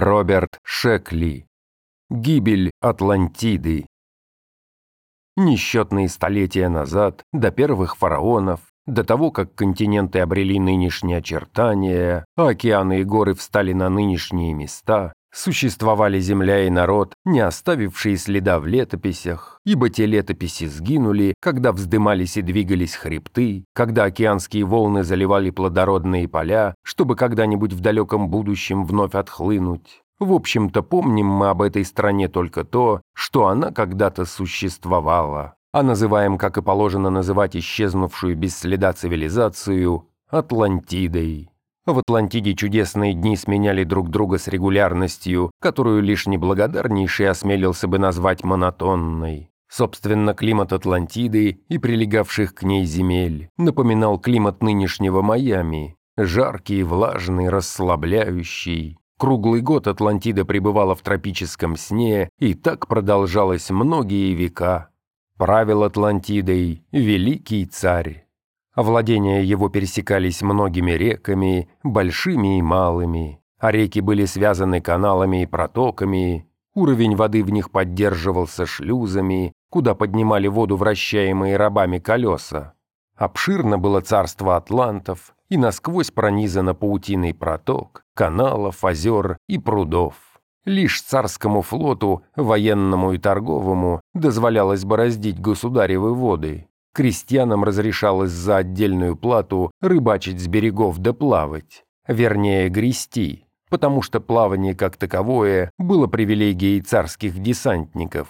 Роберт Шекли. Гибель Атлантиды. Несчетные столетия назад, до первых фараонов, до того, как континенты обрели нынешние очертания, а океаны и горы встали на нынешние места, Существовали земля и народ, не оставившие следа в летописях, ибо те летописи сгинули, когда вздымались и двигались хребты, когда океанские волны заливали плодородные поля, чтобы когда-нибудь в далеком будущем вновь отхлынуть. В общем-то, помним мы об этой стране только то, что она когда-то существовала, а называем, как и положено называть исчезнувшую без следа цивилизацию, Атлантидой. В Атлантиде чудесные дни сменяли друг друга с регулярностью, которую лишь неблагодарнейший осмелился бы назвать монотонной. Собственно, климат Атлантиды и прилегавших к ней земель напоминал климат нынешнего Майами. Жаркий, влажный, расслабляющий. Круглый год Атлантида пребывала в тропическом сне, и так продолжалось многие века. Правил Атлантидой великий царь. Владения его пересекались многими реками, большими и малыми, а реки были связаны каналами и протоками, уровень воды в них поддерживался шлюзами, куда поднимали воду вращаемые рабами колеса. Обширно было царство атлантов и насквозь пронизано паутиной проток, каналов, озер и прудов. Лишь царскому флоту, военному и торговому, дозволялось бороздить государевы воды, крестьянам разрешалось за отдельную плату рыбачить с берегов да плавать, вернее грести, потому что плавание как таковое было привилегией царских десантников.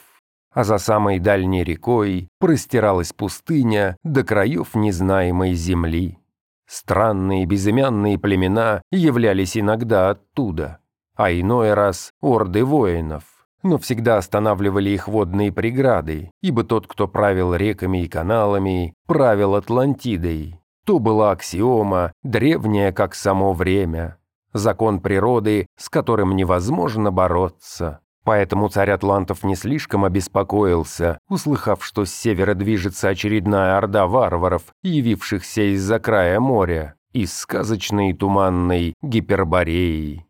А за самой дальней рекой простиралась пустыня до краев незнаемой земли. Странные безымянные племена являлись иногда оттуда, а иной раз орды воинов но всегда останавливали их водные преграды, ибо тот, кто правил реками и каналами, правил Атлантидой. То была аксиома, древняя как само время. Закон природы, с которым невозможно бороться. Поэтому царь Атлантов не слишком обеспокоился, услыхав, что с севера движется очередная орда варваров, явившихся из-за края моря, из сказочной туманной Гипербореи.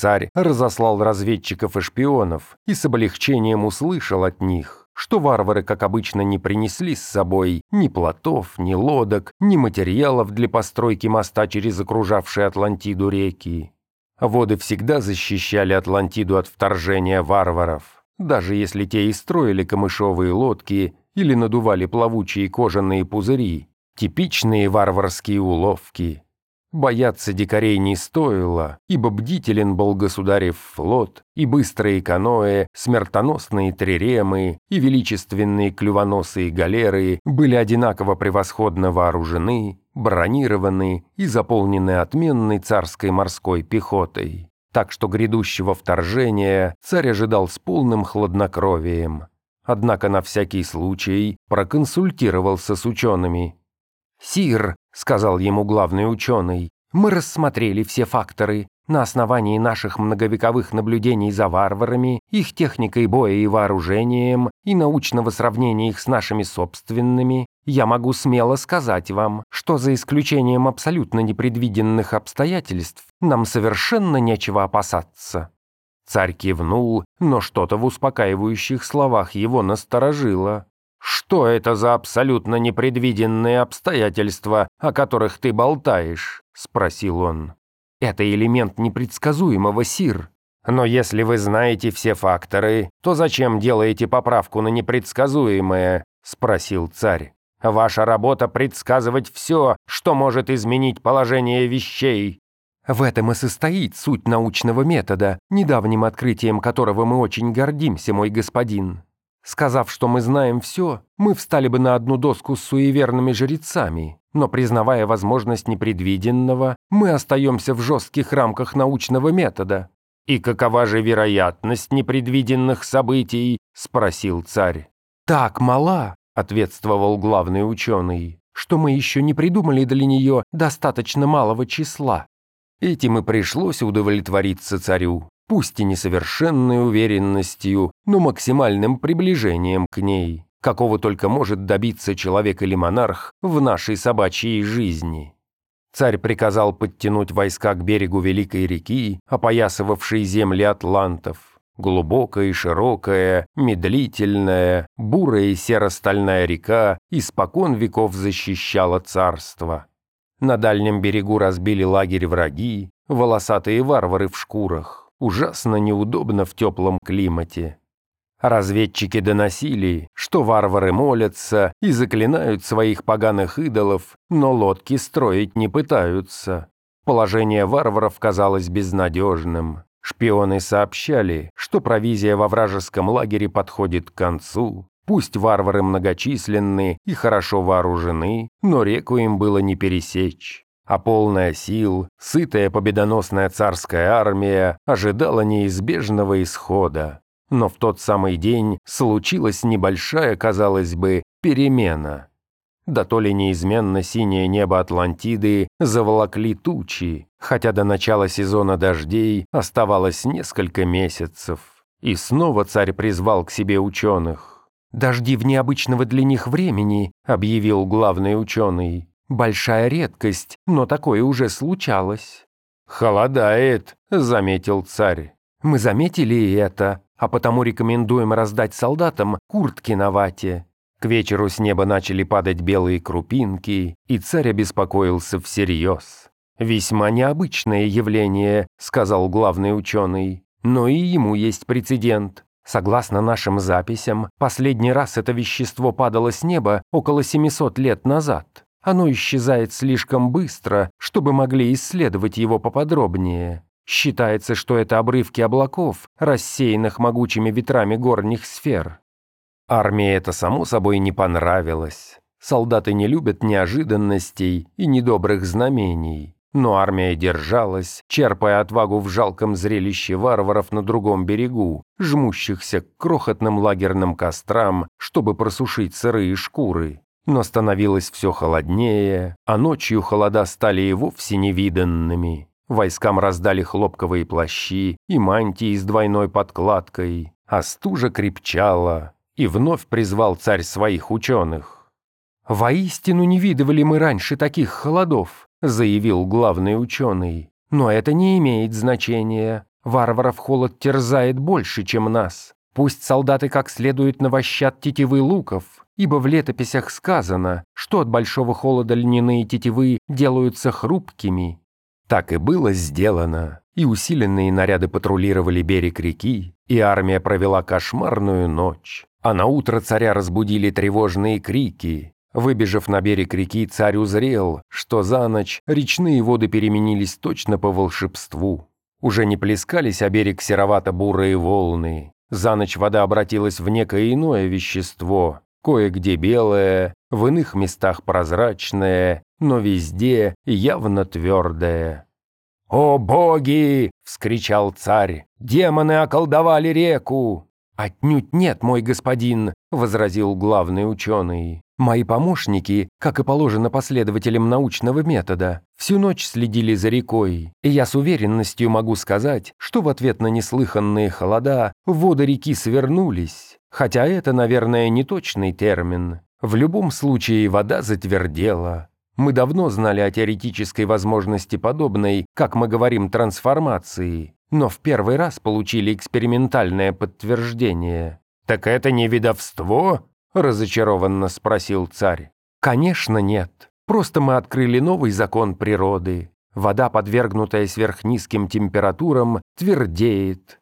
Царь разослал разведчиков и шпионов и с облегчением услышал от них, что варвары, как обычно, не принесли с собой ни плотов, ни лодок, ни материалов для постройки моста через окружавшие Атлантиду реки. Воды всегда защищали Атлантиду от вторжения варваров, даже если те и строили камышовые лодки или надували плавучие кожаные пузыри, типичные варварские уловки – Бояться дикарей не стоило, ибо бдителен был государев флот, и быстрые каноэ, смертоносные триремы и величественные клювоносые галеры были одинаково превосходно вооружены, бронированы и заполнены отменной царской морской пехотой. Так что грядущего вторжения царь ожидал с полным хладнокровием. Однако на всякий случай проконсультировался с учеными. «Сир», — сказал ему главный ученый, — «мы рассмотрели все факторы. На основании наших многовековых наблюдений за варварами, их техникой боя и вооружением, и научного сравнения их с нашими собственными, я могу смело сказать вам, что за исключением абсолютно непредвиденных обстоятельств, нам совершенно нечего опасаться». Царь кивнул, но что-то в успокаивающих словах его насторожило. «Что это за абсолютно непредвиденные обстоятельства, о которых ты болтаешь?» – спросил он. «Это элемент непредсказуемого, Сир. Но если вы знаете все факторы, то зачем делаете поправку на непредсказуемое?» – спросил царь. «Ваша работа предсказывать все, что может изменить положение вещей». В этом и состоит суть научного метода, недавним открытием которого мы очень гордимся, мой господин. Сказав, что мы знаем все, мы встали бы на одну доску с суеверными жрецами, но признавая возможность непредвиденного, мы остаемся в жестких рамках научного метода. «И какова же вероятность непредвиденных событий?» – спросил царь. «Так мала», – ответствовал главный ученый, «что мы еще не придумали для нее достаточно малого числа». Этим и пришлось удовлетвориться царю пусть и несовершенной уверенностью, но максимальным приближением к ней, какого только может добиться человек или монарх в нашей собачьей жизни. Царь приказал подтянуть войска к берегу Великой реки, опоясывавшей земли атлантов. Глубокая широкая, медлительная, бурая и серо-стальная река испокон веков защищала царство. На дальнем берегу разбили лагерь враги, волосатые варвары в шкурах. Ужасно неудобно в теплом климате. Разведчики доносили, что варвары молятся и заклинают своих поганых идолов, но лодки строить не пытаются. Положение варваров казалось безнадежным. Шпионы сообщали, что провизия во вражеском лагере подходит к концу. Пусть варвары многочисленны и хорошо вооружены, но реку им было не пересечь. А полная сил, сытая победоносная царская армия ожидала неизбежного исхода. Но в тот самый день случилась небольшая, казалось бы, перемена. Да то ли неизменно синее небо Атлантиды заволокли тучи, хотя до начала сезона дождей оставалось несколько месяцев. И снова царь призвал к себе ученых. «Дожди в необычного для них времени», — объявил главный ученый. «Большая редкость, но такое уже случалось». «Холодает», — заметил царь. «Мы заметили и это а потому рекомендуем раздать солдатам куртки на вате». К вечеру с неба начали падать белые крупинки, и царь обеспокоился всерьез. «Весьма необычное явление», — сказал главный ученый. «Но и ему есть прецедент. Согласно нашим записям, последний раз это вещество падало с неба около 700 лет назад. Оно исчезает слишком быстро, чтобы могли исследовать его поподробнее. Считается, что это обрывки облаков, рассеянных могучими ветрами горних сфер. Армии это само собой не понравилось. Солдаты не любят неожиданностей и недобрых знамений. Но армия держалась, черпая отвагу в жалком зрелище варваров на другом берегу, жмущихся к крохотным лагерным кострам, чтобы просушить сырые шкуры. Но становилось все холоднее, а ночью холода стали и вовсе невиданными. Войскам раздали хлопковые плащи и мантии с двойной подкладкой, а стужа крепчала, и вновь призвал царь своих ученых. «Воистину не видывали мы раньше таких холодов», заявил главный ученый. «Но это не имеет значения. Варваров холод терзает больше, чем нас. Пусть солдаты как следует навощат тетивы луков, ибо в летописях сказано, что от большого холода льняные тетивы делаются хрупкими, так и было сделано, и усиленные наряды патрулировали берег реки, и армия провела кошмарную ночь. А на утро царя разбудили тревожные крики. Выбежав на берег реки, царь узрел, что за ночь речные воды переменились точно по волшебству. Уже не плескались о берег серовато-бурые волны. За ночь вода обратилась в некое иное вещество, кое-где белое, в иных местах прозрачное, но везде явно твердое. «О боги!» — вскричал царь. «Демоны околдовали реку!» «Отнюдь нет, мой господин!» — возразил главный ученый. «Мои помощники, как и положено последователям научного метода, всю ночь следили за рекой, и я с уверенностью могу сказать, что в ответ на неслыханные холода воды реки свернулись, хотя это, наверное, не точный термин. В любом случае вода затвердела. Мы давно знали о теоретической возможности подобной, как мы говорим, трансформации, но в первый раз получили экспериментальное подтверждение. «Так это не видовство?» – разочарованно спросил царь. «Конечно нет. Просто мы открыли новый закон природы. Вода, подвергнутая сверхнизким температурам, твердеет.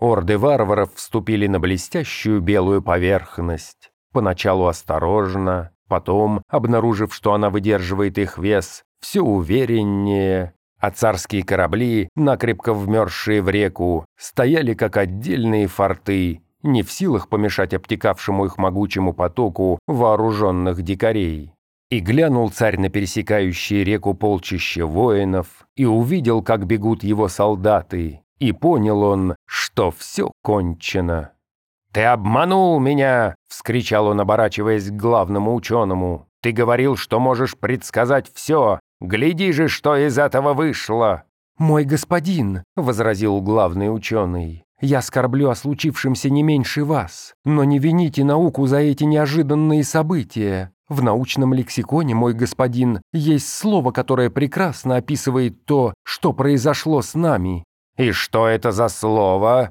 Орды варваров вступили на блестящую белую поверхность. Поначалу осторожно, потом, обнаружив, что она выдерживает их вес, все увереннее, а царские корабли, накрепко вмерзшие в реку, стояли как отдельные форты, не в силах помешать обтекавшему их могучему потоку вооруженных дикарей. И глянул царь на пересекающие реку полчище воинов, и увидел, как бегут его солдаты, и понял он, что все кончено. «Ты обманул меня!» — вскричал он, оборачиваясь к главному ученому. «Ты говорил, что можешь предсказать все. Гляди же, что из этого вышло!» «Мой господин!» — возразил главный ученый. «Я скорблю о случившемся не меньше вас, но не вините науку за эти неожиданные события. В научном лексиконе, мой господин, есть слово, которое прекрасно описывает то, что произошло с нами. И что это за слово?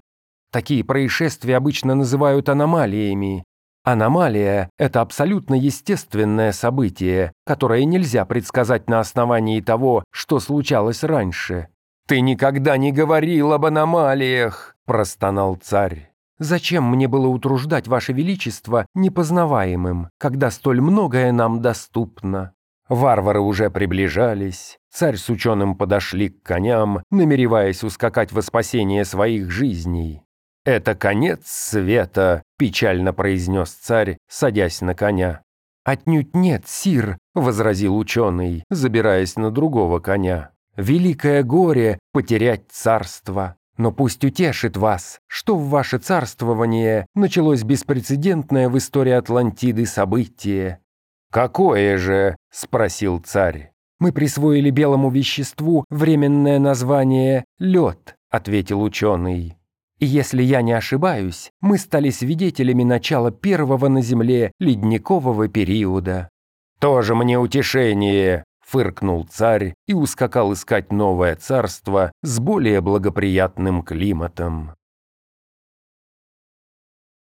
Такие происшествия обычно называют аномалиями. Аномалия – это абсолютно естественное событие, которое нельзя предсказать на основании того, что случалось раньше. «Ты никогда не говорил об аномалиях!» – простонал царь. Зачем мне было утруждать Ваше Величество непознаваемым, когда столь многое нам доступно? Варвары уже приближались, царь с ученым подошли к коням, намереваясь ускакать во спасение своих жизней. «Это конец света», — печально произнес царь, садясь на коня. «Отнюдь нет, сир», — возразил ученый, забираясь на другого коня. «Великое горе — потерять царство. Но пусть утешит вас, что в ваше царствование началось беспрецедентное в истории Атлантиды событие. «Какое же?» – спросил царь. «Мы присвоили белому веществу временное название «лед», – ответил ученый. И если я не ошибаюсь, мы стали свидетелями начала первого на Земле ледникового периода. «Тоже мне утешение!» Фыркнул царь и ускакал искать новое царство с более благоприятным климатом.